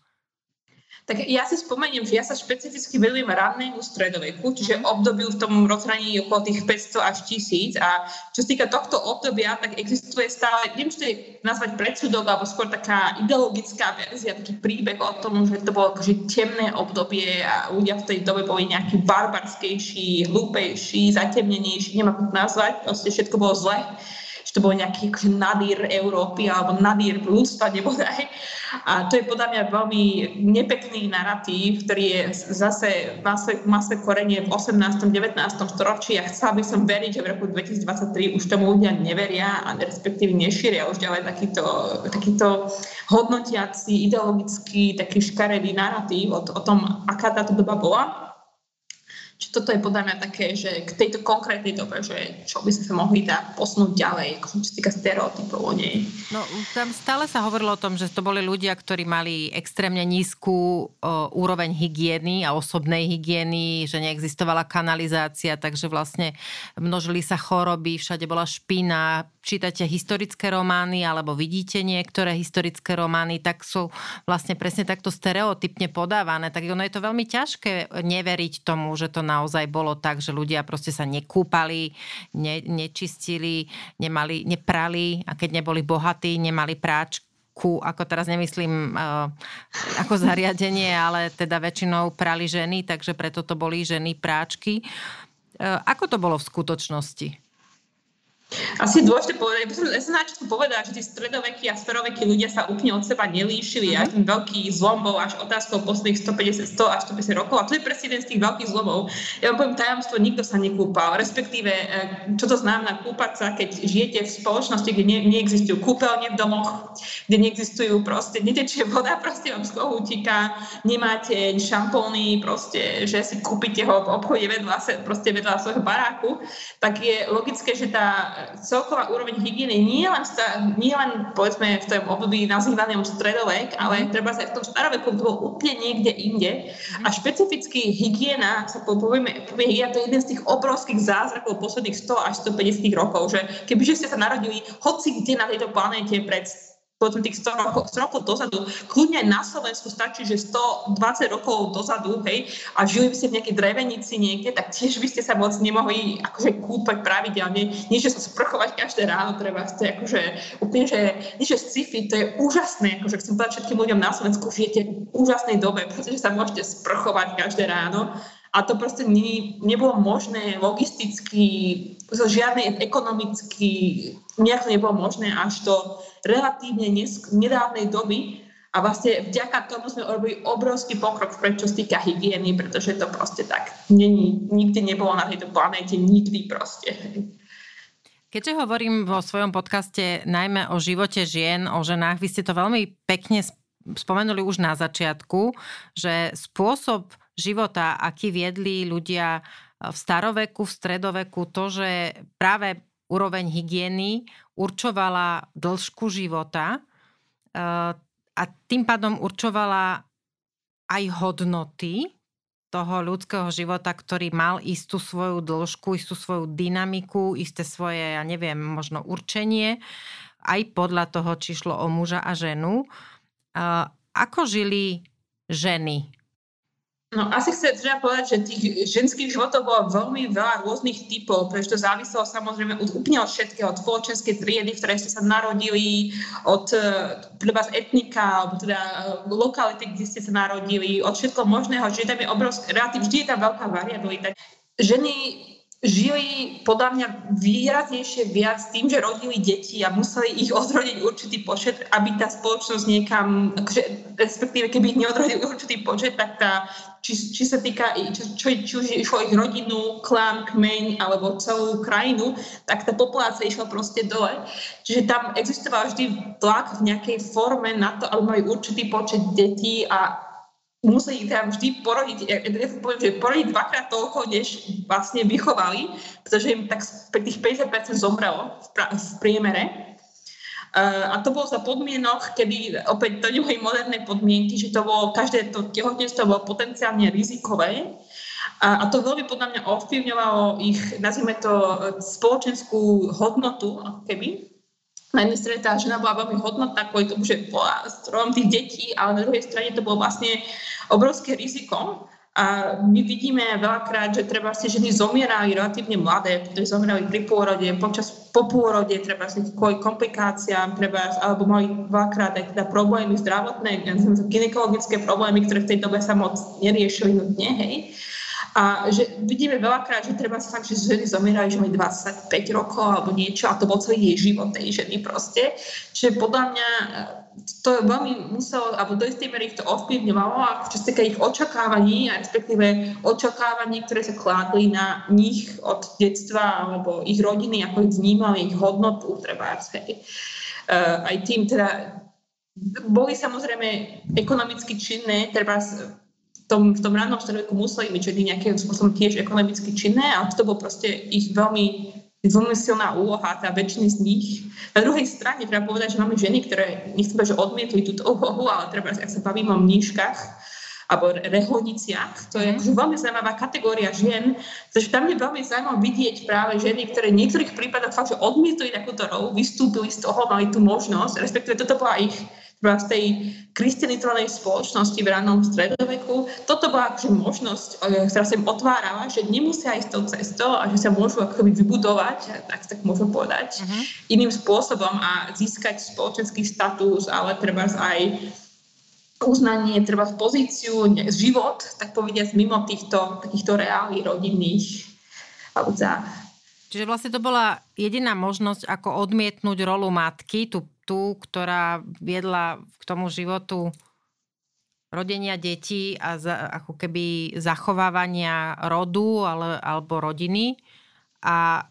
Tak ja si spomeniem, že ja sa špecificky venujem rannému stredoveku, čiže obdobiu v tom rozhraní okolo tých 500 až 1000 a čo sa týka tohto obdobia, tak existuje stále, neviem, či to je nazvať predsudok, alebo skôr taká ideologická verzia, taký príbeh o tom, že to bolo akože temné obdobie a ľudia v tej dobe boli nejaký barbarskejší, hlúpejší, zatemnenejší, ako to nazvať, proste všetko bolo zle že to bol nejaký nadír Európy alebo nadír ľudstva nebodaj. A to je podľa mňa veľmi nepekný narratív, ktorý je zase má svoje korenie v 18. 19. storočí a chcela by som veriť, že v roku 2023 už tomu ľudia neveria a respektíve nešíria už ďalej takýto, takýto hodnotiaci, ideologický, taký škaredý narratív o, o tom, aká táto doba bola. Čiže toto je podľa mňa také, že k tejto konkrétnej dobe, že čo by sme sa mohli dať posunúť ďalej, ako čo sa týka stereotypov o nej. No tam stále sa hovorilo o tom, že to boli ľudia, ktorí mali extrémne nízku o, úroveň hygieny a osobnej hygieny, že neexistovala kanalizácia, takže vlastne množili sa choroby, všade bola špina, čítate historické romány alebo vidíte niektoré historické romány, tak sú vlastne presne takto stereotypne podávané. Tak ono je to veľmi ťažké neveriť tomu, že to naozaj bolo tak, že ľudia proste sa nekúpali, ne, nečistili, nemali, neprali a keď neboli bohatí, nemali práčku ako teraz nemyslím uh, ako zariadenie, ale teda väčšinou prali ženy, takže preto to boli ženy práčky. Uh, ako to bolo v skutočnosti? Asi dôležité povedať, ja som na začiatku povedala, že tí stredovekí a starovekí ľudia sa úplne od seba nelíšili mm-hmm. a ten veľký zlom bol až otázkou posledných 150, 100 až 150 rokov a to je presne jeden z tých veľkých zlomov. Ja vám poviem tajomstvo, nikto sa nekúpal, respektíve eh, čo to znamená kúpať sa, keď žijete v spoločnosti, kde ne, neexistujú kúpeľne v domoch, kde neexistujú proste, netečie voda proste vám z kohútika, nemáte šampóny, proste, že si kúpite ho v obchode vedľa, proste vedľa svojho baráku, tak je logické, že tá celková úroveň hygieny nie len, nie len povedzme v tom období nazývanom stredovek, ale treba sa aj v tom staroveku to bolo úplne niekde inde. Mhm. A špecificky hygiena, sa povieme, povie hygiena, to je jeden z tých obrovských zázrakov posledných 100 až 150 rokov, že kebyže ste sa narodili hoci kde na tejto planéte pred povedzme tých 100 rokov, 100 rokov dozadu, kľudne na Slovensku stačí, že 120 rokov dozadu, hej, a žili by ste v nejakej drevenici niekde, tak tiež by ste sa moc nemohli akože kúpať pravidelne, nie že sa sprchovať každé ráno, treba ste akože úplne, že nie že sci-fi, to je úžasné, akože chcem povedať všetkým ľuďom na Slovensku, žijete v úžasnej dobe, pretože sa môžete sprchovať každé ráno a to proste nie, nebolo možné logisticky, žiadne ekonomicky, nejak to nebolo možné až do relatívne nesk- nedávnej doby. A vlastne vďaka tomu sme urobili obrovský pokrok vpred, čo sa týka hygieny, pretože to proste tak není, nikdy nebolo na tejto planéte, nikdy proste. Keďže hovorím vo svojom podcaste najmä o živote žien, o ženách, vy ste to veľmi pekne spomenuli už na začiatku, že spôsob života, aký viedli ľudia v staroveku, v stredoveku, to, že práve úroveň hygieny určovala dĺžku života eh, a tým pádom určovala aj hodnoty toho ľudského života, ktorý mal istú svoju dĺžku, istú svoju dynamiku, isté svoje, ja neviem, možno určenie, aj podľa toho, či šlo o muža a ženu. Eh, ako žili ženy No asi chce treba povedať, že tých ženských životov bolo veľmi veľa rôznych typov, pretože to záviselo samozrejme od, úplne od všetkého, od spoločenskej triedy, v ktorej ste sa narodili, od treba z etnika, alebo teda e, lokality, kde ste sa narodili, od všetko možného, že tam je obrovské, relatívne vždy je tam veľká variabilita. Ženy žili podľa mňa výraznejšie viac tým, že rodili deti a museli ich odrodiť určitý počet, aby tá spoločnosť niekam, akože, respektíve keby ich neodrodili určitý počet, tak tá, či, či sa týka, čo, čo, či už išlo ich rodinu, klan, kmeň alebo celú krajinu, tak tá populácia išla proste dole. Čiže tam existoval vždy tlak v nejakej forme na to, aby mali určitý počet detí a museli teda vždy porodiť, že porodiť dvakrát toľko, než vlastne vychovali, pretože im tak tých 50% zomrelo v, pra- v priemere. Uh, a to bolo za podmienok, kedy opäť to neboli moderné podmienky, že to bolo, každé to tehotenstvo bolo potenciálne rizikové. A, a to veľmi podľa mňa ovplyvňovalo ich, nazvime to, spoločenskú hodnotu, keby, na jednej strane tá žena bola veľmi hodnotná kvôli tomu, že bola strojom tých detí, ale na druhej strane to bolo vlastne obrovské riziko. A my vidíme veľakrát, že treba si ženy zomierali relatívne mladé, pretože zomierali pri pôrode, počas po pôrode, treba si kvôli komplikáciám, treba, alebo mali veľakrát aj teda problémy zdravotné, gynekologické problémy, ktoré v tej dobe sa moc neriešili nutne, hej. A že vidíme veľakrát, že treba fakt, že ženy zomierajú, že majú 25 rokov alebo niečo a to bol celý jej život tej ženy proste. Čiže podľa mňa e, to veľmi muselo, alebo do istej mery ich to ovplyvňovalo a čo sa ich očakávaní, a respektíve očakávaní, ktoré sa kládli na nich od detstva alebo ich rodiny, ako ich vnímali, ich hodnotu, treba hej. Uh, aj tým teda boli samozrejme ekonomicky činné, treba tom, v tom rannom stredoveku museli byť ženy nejakým spôsobom tiež ekonomicky činné, ale to bol proste ich veľmi veľmi silná úloha, tá väčšiny z nich. Na druhej strane treba povedať, že máme ženy, ktoré nechcem povedať, že odmietli túto úlohu, ale treba, ak sa bavíme o mníškach, alebo reholniciach. To je akože veľmi zaujímavá kategória žien, pretože tam je veľmi zaujímavé vidieť práve ženy, ktoré v niektorých prípadoch fakt, že odmietli takúto rolu, vystúpili z toho, mali tú možnosť, respektíve toto bola ich z tej kristianizovanej spoločnosti v rannom stredoveku. Toto bola akože možnosť, e, ktorá sa im otvárala, že nemusia ísť tou cestou a že sa môžu akoby vybudovať, tak, tak môžem povedať, uh-huh. iným spôsobom a získať spoločenský status, ale treba aj uznanie, treba v pozíciu, život, tak povediať, mimo týchto takýchto reálnych rodinných Čiže vlastne to bola jediná možnosť, ako odmietnúť rolu matky, tú tú, ktorá viedla k tomu životu rodenia detí a za, ako keby zachovávania rodu ale, alebo rodiny a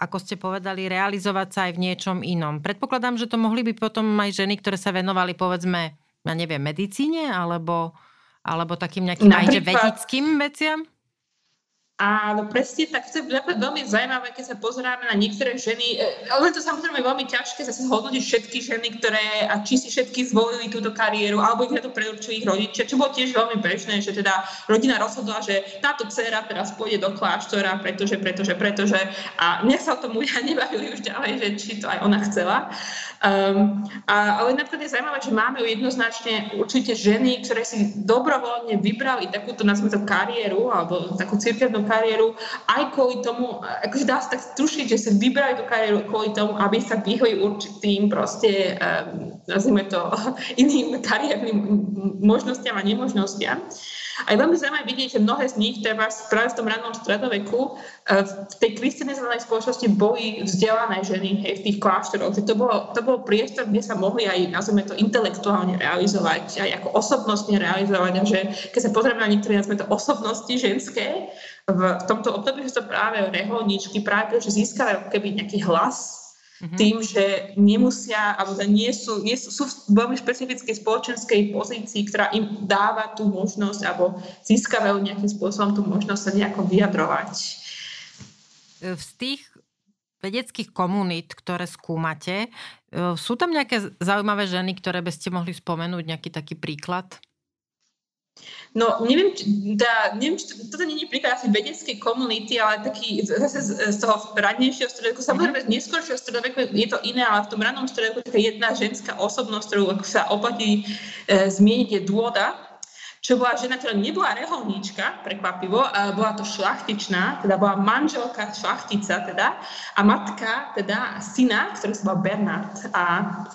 ako ste povedali, realizovať sa aj v niečom inom. Predpokladám, že to mohli by potom aj ženy, ktoré sa venovali povedzme, ja neviem, medicíne alebo, alebo takým nejakým aj vedickým veciam? Áno, presne tak. To je veľmi zaujímavé, keď sa pozeráme na niektoré ženy. Ale to samozrejme veľmi ťažké zase hodnotiť všetky ženy, ktoré, a či si všetky zvolili túto kariéru, alebo ich na to predurčili ich rodičia, čo bolo tiež veľmi bežné, že teda rodina rozhodla, že táto dcera teraz pôjde do kláštora, pretože, pretože, pretože. A mňa sa o tom ľudia nebavili už ďalej, že či to aj ona chcela. Um, a, ale napríklad je zaujímavé, že máme jednoznačne určite ženy, ktoré si dobrovoľne vybrali takúto, nazvime kariéru, alebo takú cirkevnú kariéru, aj kvôli tomu, akože dá sa tak strušiť, že si vybrali tú kariéru kvôli tomu, aby sa vyhli určitým proste, um, nazvime to, iným kariérnym možnostiam a nemožnostiam. A je veľmi zaujímavé vidieť, že mnohé z nich treba práve v tom rannom stredoveku e, v tej kristianizovanej spoločnosti boli vzdelané ženy hej, v tých kláštoroch. To, bolo, to bol priestor, kde sa mohli aj, nazvime to, intelektuálne realizovať, aj ako osobnostne realizovať. A že keď sa pozrieme na niektoré, nazvime to, osobnosti ženské, v tomto období sú to práve reholníčky, práve že získali keby nejaký hlas mm-hmm. tým, že nemusia, alebo nie sú, nie sú, sú v veľmi špecifickej spoločenskej pozícii, ktorá im dáva tú možnosť, alebo získavajú nejakým spôsobom tú možnosť sa nejako vyjadrovať. Z tých vedeckých komunít, ktoré skúmate, e, sú tam nejaké zaujímavé ženy, ktoré by ste mohli spomenúť, nejaký taký príklad? No, neviem, či, tá, neviem, či to, toto nie je príklad asi vedeckej komunity, ale taký zase z, z toho radnejšieho stredoveku. Samozrejme, z neskôršieho stredoveku je to iné, ale v tom rannom stredoveku taká jedna ženská osobnosť, ktorú sa oplatí e, zmieniť, je dôda, čo bola žena, ktorá nebola reholníčka, prekvapivo, bola to šlachtičná, teda bola manželka šlachtica teda a matka teda syna, ktorý sa bol Bernard a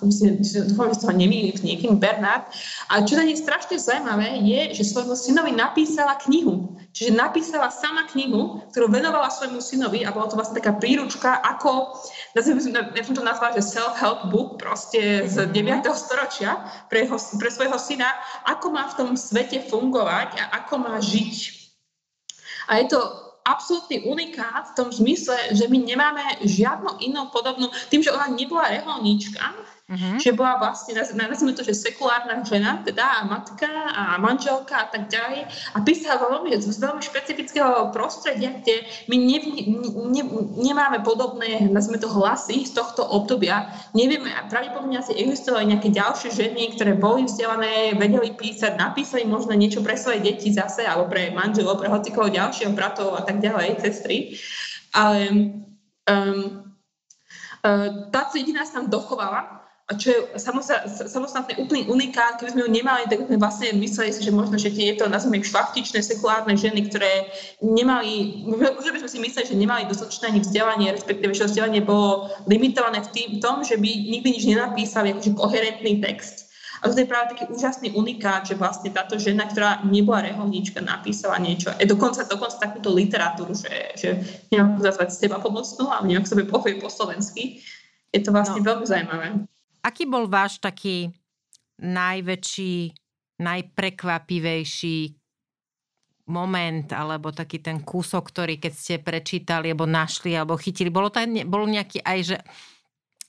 myslím, že to nemýlim s niekým Bernard. A čo na nej strašne zaujímavé je, že svojmu synovi napísala knihu. Čiže napísala sama knihu, ktorú venovala svojmu synovi a bola to vlastne taká príručka, ako, ja som to nazvala, že self-help book proste z 9. Mhm. storočia pre, jeho, pre svojho syna, ako má v tom svete fungovať a ako má žiť. A je to absolútny unikát v tom zmysle, že my nemáme žiadnu inú podobnú, tým, že ona nebola reholníčka, Uh-huh. Že bola vlastne, nazvime to, že sekulárna žena, teda a matka a manželka a tak ďalej. A písala veľmi, z veľmi špecifického prostredia, kde my ne, ne, nemáme podobné, nazvime to, hlasy z tohto obdobia. Nevieme, pravdepodobne asi existovali nejaké ďalšie ženy, ktoré boli vzdelané, vedeli písať, napísali možno niečo pre svoje deti zase, alebo pre manželov, pre hocikoho ďalšieho bratov a tak ďalej, sestry. Ale um, uh, táto jediná sa tam dochovala a čo je samostatný úplný unikát, keby sme ho nemali, tak sme vlastne mysleli si, že možno, že tieto, nazvime šlachtičné, sekulárne ženy, ktoré nemali, možno by sme si mysleli, že nemali dostatočné ani vzdelanie, respektíve, že vzdelanie bolo limitované v tým, tom, že by nikdy nič nenapísali, akože koherentný text. A to je práve taký úžasný unikát, že vlastne táto žena, ktorá nebola reholníčka, napísala niečo. Je dokonca, dokonca takúto literatúru, že, že neviem, ako nazvať seba pomocnú, ale neviem, ako sa povie po slovensky. Je to vlastne no. veľmi zaujímavé. Aký bol váš taký najväčší, najprekvapivejší moment alebo taký ten kúsok, ktorý keď ste prečítali alebo našli alebo chytili, bolo, to, bolo nejaký aj, že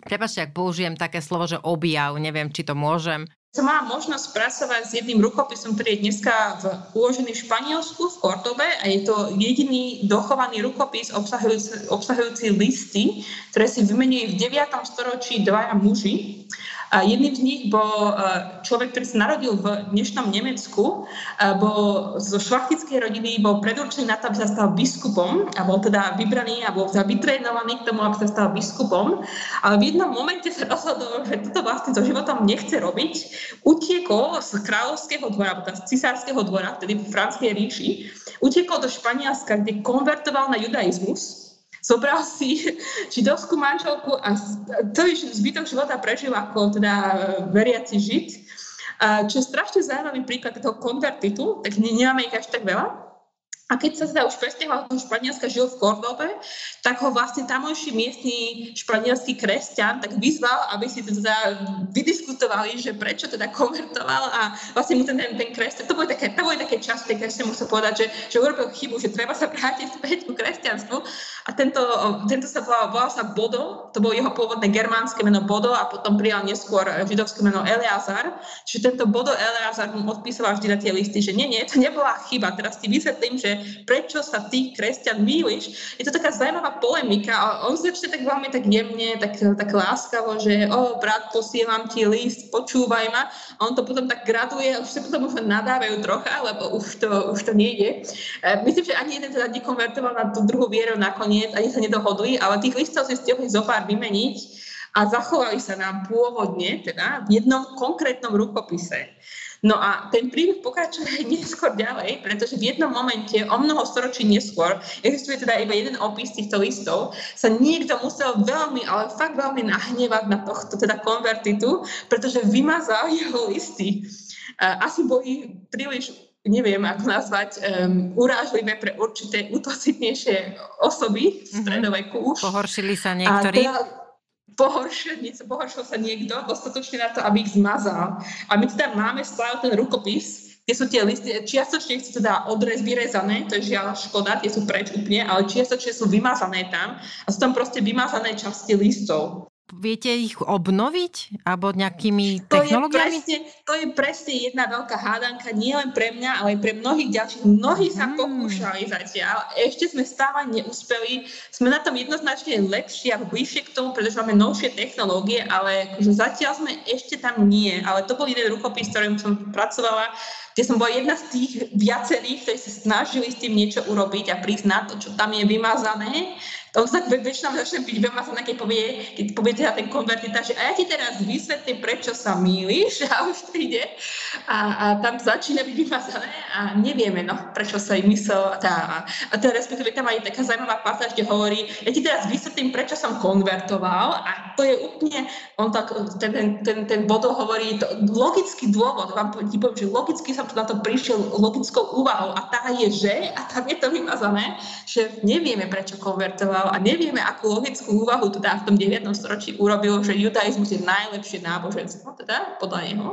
prepačte, ak použijem také slovo, že objav, neviem, či to môžem, som mala možnosť pracovať s jedným rukopisom, ktorý je dneska v, uložený v Španielsku, v Kordobe a je to jediný dochovaný rukopis obsahujúci, obsahujúci listy, ktoré si vymenili v 9. storočí dvaja muži. A jedným z nich bol e, človek, ktorý sa narodil v dnešnom Nemecku, bol zo šlachtickej rodiny, bol predurčený na to, aby sa stal biskupom a bol teda vybraný a bol teda vytrénovaný k tomu, aby sa stal biskupom. Ale v jednom momente sa rozhodol, že toto vlastne so životom nechce robiť. Utiekol z kráľovského dvora, alebo teda z cisárskeho dvora, tedy v Franskej ríši, utiekol do Španielska, kde konvertoval na judaizmus zobral si židovskú manželku a celý zbytok života prežil ako teda e, veriaci žid. Čo je strašne zaujímavý príklad toho konvertitu, tak nemáme ich až tak veľa. A keď sa teda už presťahoval do Španielska, žil v Kordobe, tak ho vlastne tamojší miestny španielský kresťan tak vyzval, aby si teda vydiskutovali, že prečo teda konvertoval a vlastne mu ten, ten, ten kresťan, to boli také, to boli také časy, keď kresťan musel povedať, že, že urobil chybu, že treba sa vrátiť späť ku kresťanstvu. A tento, tento sa volal, volal sa Bodo, to bolo jeho pôvodné germánske meno Bodo a potom prijal neskôr židovské meno Eleazar, čiže tento Bodo Eleazar mu odpísal vždy na tie listy, že nie, nie, to nebola chyba, teraz ti vysvetlím, že prečo sa ty, kresťan, mýliš. Je to taká zaujímavá polemika a on začne tak veľmi tak jemne, tak, tak láskavo, že o, brat, posielam ti list, počúvaj ma. A on to potom tak graduje už sa potom už nadávajú trocha, lebo už to, už to nejde. E, myslím, že ani jeden teda nekonvertoval na tú druhú vieru nakoniec, ani sa nedohodli, ale tých listov si stihli zo pár vymeniť a zachovali sa nám pôvodne teda v jednom konkrétnom rukopise. No a ten príbeh pokračuje neskôr ďalej, pretože v jednom momente, o mnoho storočí neskôr, existuje teda iba jeden opis týchto listov, sa niekto musel veľmi, ale fakt veľmi nahnevať na tohto teda konvertitu, pretože vymazal jeho listy. Asi boli príliš neviem, ako nazvať, um, urážlivé pre určité útocitnejšie osoby v mhm. stredoveku už. Pohoršili sa niektorí? A teda, pohoršil, pohoršil sa niekto dostatočne na to, aby ich zmazal. A my teda máme stále ten rukopis, kde sú tie listy, čiastočne sú teda odrez vyrezané, to je žiaľ škoda, tie sú preč úplne, ale čiastočne sú vymazané tam a sú tam proste vymazané časti listov. Viete ich obnoviť? Alebo nejakými to technológiami? Je presne, to je presne jedna veľká hádanka, nie len pre mňa, ale aj pre mnohých ďalších. Mnohí sa hmm. pokúšali zatiaľ. Ešte sme stále neúspeli. Sme na tom jednoznačne lepšie a bližšie k tomu, pretože máme novšie technológie, ale akože zatiaľ sme ešte tam nie. Ale to bol jeden rukopis, ktorým som pracovala kde som bola jedna z tých viacerých, ktorí sa snažili s tým niečo urobiť a prísť na to, čo tam je vymazané on sa väčšinou začne byť vymazané, keď povie, keď povie teda ten konvertita, že a ja ti teraz vysvetlím, prečo sa mýliš a už to ide. A, a tam začína byť vymazané a nevieme, no, prečo sa im myslel. Tá, a teda respektíve tam aj taká zaujímavá pasáž, kde hovorí, ja ti teraz vysvetlím, prečo som konvertoval a to je úplne, on tak, ten, ten, ten bodol hovorí, to, logický dôvod, vám ti poviem, že logicky som na to prišiel logickou úvahou a tá je, že, a tam je to vymazané, že nevieme, prečo konvertoval a nevieme, akú logickú úvahu teda v tom 9. storočí urobil, že judaizmus je najlepšie náboženstvo, teda podľa neho.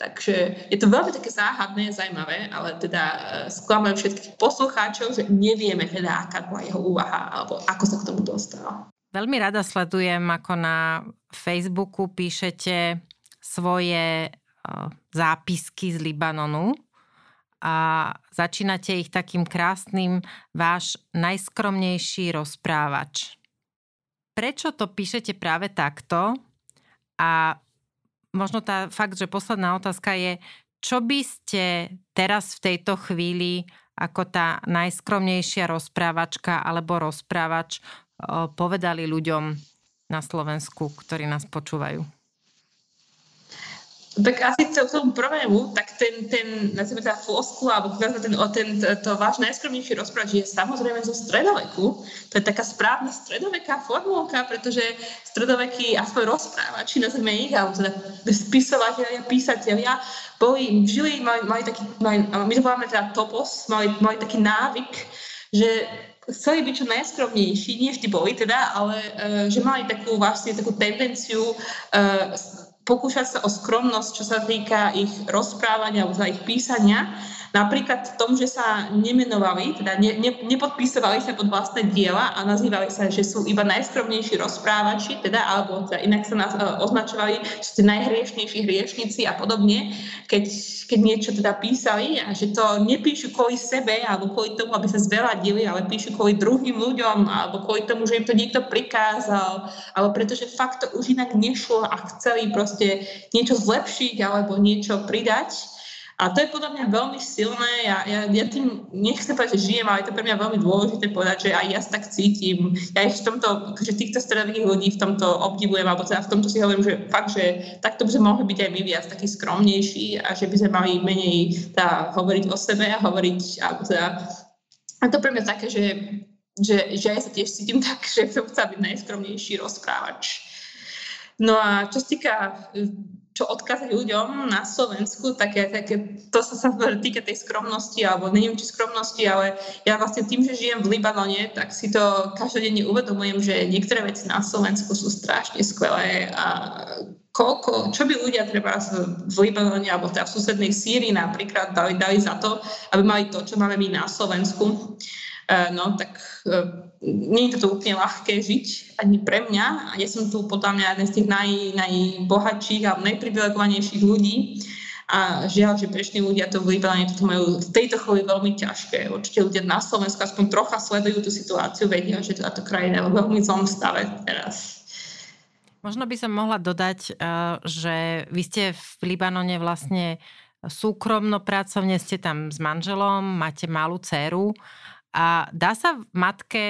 Takže je to veľmi také záhadné, zaujímavé, ale teda e, sklamujem všetkých poslucháčov, že nevieme teda, aká bola jeho úvaha, alebo ako sa k tomu dostal. Veľmi rada sledujem, ako na Facebooku píšete svoje uh, zápisky z Libanonu a začínate ich takým krásnym váš najskromnejší rozprávač. Prečo to píšete práve takto? A možno tá fakt, že posledná otázka je, čo by ste teraz v tejto chvíli ako tá najskromnejšia rozprávačka alebo rozprávač povedali ľuďom na Slovensku, ktorí nás počúvajú? Tak asi to, tomu prvému, tak ten, ten nazvime tá floskula, alebo ten, ten, to váš najskromnejší rozpráv je samozrejme zo stredoveku. To je taká správna stredoveká formulka, pretože stredovekí aspoň rozprávači, nazvime ich, alebo teda spisovateľia, písatelia, boli, žili, mali, mali taký, mali, my to voláme teda topos, mali, mali taký návyk, že chceli byť čo najskromnejší, nie vždy boli teda, ale uh, že mali takú vlastne takú tendenciu uh, pokúšať sa o skromnosť, čo sa týka ich rozprávania alebo ich písania. Napríklad v tom, že sa nemenovali, teda ne, ne, nepodpísovali sa pod vlastné diela a nazývali sa, že sú iba najskromnejší rozprávači, teda, alebo teda inak sa nás e, označovali, že sú najhriešnejší hriešnici a podobne, keď, keď niečo teda písali a že to nepíšu kvôli sebe alebo kvôli tomu, aby sa zveladili, ale píšu kvôli druhým ľuďom alebo kvôli tomu, že im to niekto prikázal, alebo pretože fakt to už inak nešlo a chceli proste niečo zlepšiť alebo niečo pridať a to je podľa mňa veľmi silné. Ja, ja, ja tým nechcem povedať, že žijem, ale je to pre mňa veľmi dôležité povedať, že aj ja sa tak cítim. Ja ich v tomto, že týchto stredových ľudí v tomto obdivujem, alebo teda v tomto si hovorím, že fakt, že takto by sme mohli byť aj my viac takí skromnejší a že by sme mali menej teda, hovoriť o sebe a hovoriť, alebo teda, a to pre mňa také, že, že, že ja sa tiež cítim tak, že som chcela byť najskromnejší rozprávač. No a čo sa týka čo odkázať ľuďom na Slovensku, také, také, to sa sa týka tej skromnosti, alebo neviem či skromnosti, ale ja vlastne tým, že žijem v Libanone, tak si to každodenne uvedomujem, že niektoré veci na Slovensku sú strašne skvelé a koľko, čo by ľudia treba v Libanone alebo teda v susednej Sýrii napríklad dali, dali za to, aby mali to, čo máme my na Slovensku. Eh, no tak eh, nie je to úplne ľahké žiť ani pre mňa. Ja som tu podľa mňa jeden z tých naj, najbohatších a najprivilegovanejších ľudí. A žiaľ, že prešli ľudia to v Libanone toto majú v tejto chvíli veľmi ťažké. Určite ľudia na Slovensku aspoň trocha sledujú tú situáciu, vedia, že táto krajina je v veľmi zlom stave teraz. Možno by som mohla dodať, eh, že vy ste v Libanone vlastne súkromno pracovne, ste tam s manželom, máte malú dceru a dá sa v matke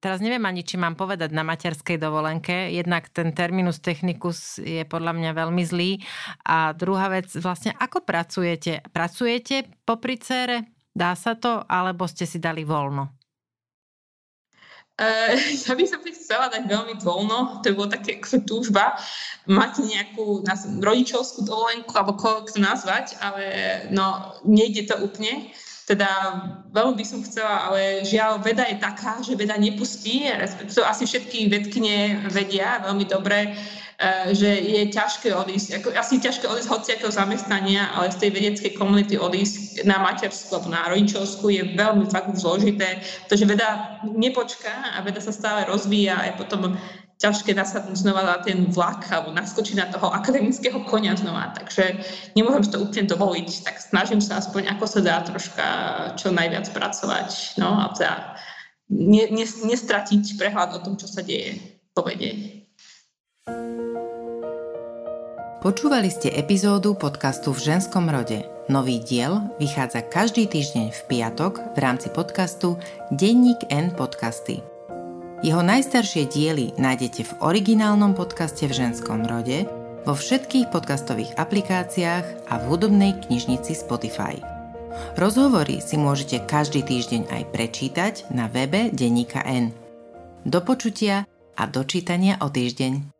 teraz neviem ani, či mám povedať na materskej dovolenke. Jednak ten terminus technicus je podľa mňa veľmi zlý. A druhá vec, vlastne ako pracujete? Pracujete popri cére? Dá sa to? Alebo ste si dali voľno? Uh, ja by som si chcela dať veľmi voľno, to je bolo také túžba, mať nejakú rodičovskú dovolenku, alebo koho to nazvať, ale no, nejde to úplne. Teda veľmi by som chcela, ale žiaľ, veda je taká, že veda nepustí. To asi všetky vedkine vedia veľmi dobre, eh, že je ťažké odísť, ako, asi ťažké odísť hociakého zamestnania, ale z tej vedeckej komunity odísť na matersku alebo na rodičovskú je veľmi fakt zložité, pretože veda nepočká a veda sa stále rozvíja a je potom ťažké nasadnúť znova na ten vlak alebo naskočiť na toho akademického konia znova. Takže nemôžem si to úplne dovoliť, tak snažím sa aspoň ako sa dá troška čo najviac pracovať. No a teda ne, ne, nestratiť prehľad o tom, čo sa deje po. Počúvali ste epizódu podcastu v ženskom rode. Nový diel vychádza každý týždeň v piatok v rámci podcastu Denník N podcasty. Jeho najstaršie diely nájdete v originálnom podcaste v ženskom rode, vo všetkých podcastových aplikáciách a v hudobnej knižnici Spotify. Rozhovory si môžete každý týždeň aj prečítať na webe Deníka N. Do počutia a dočítania o týždeň.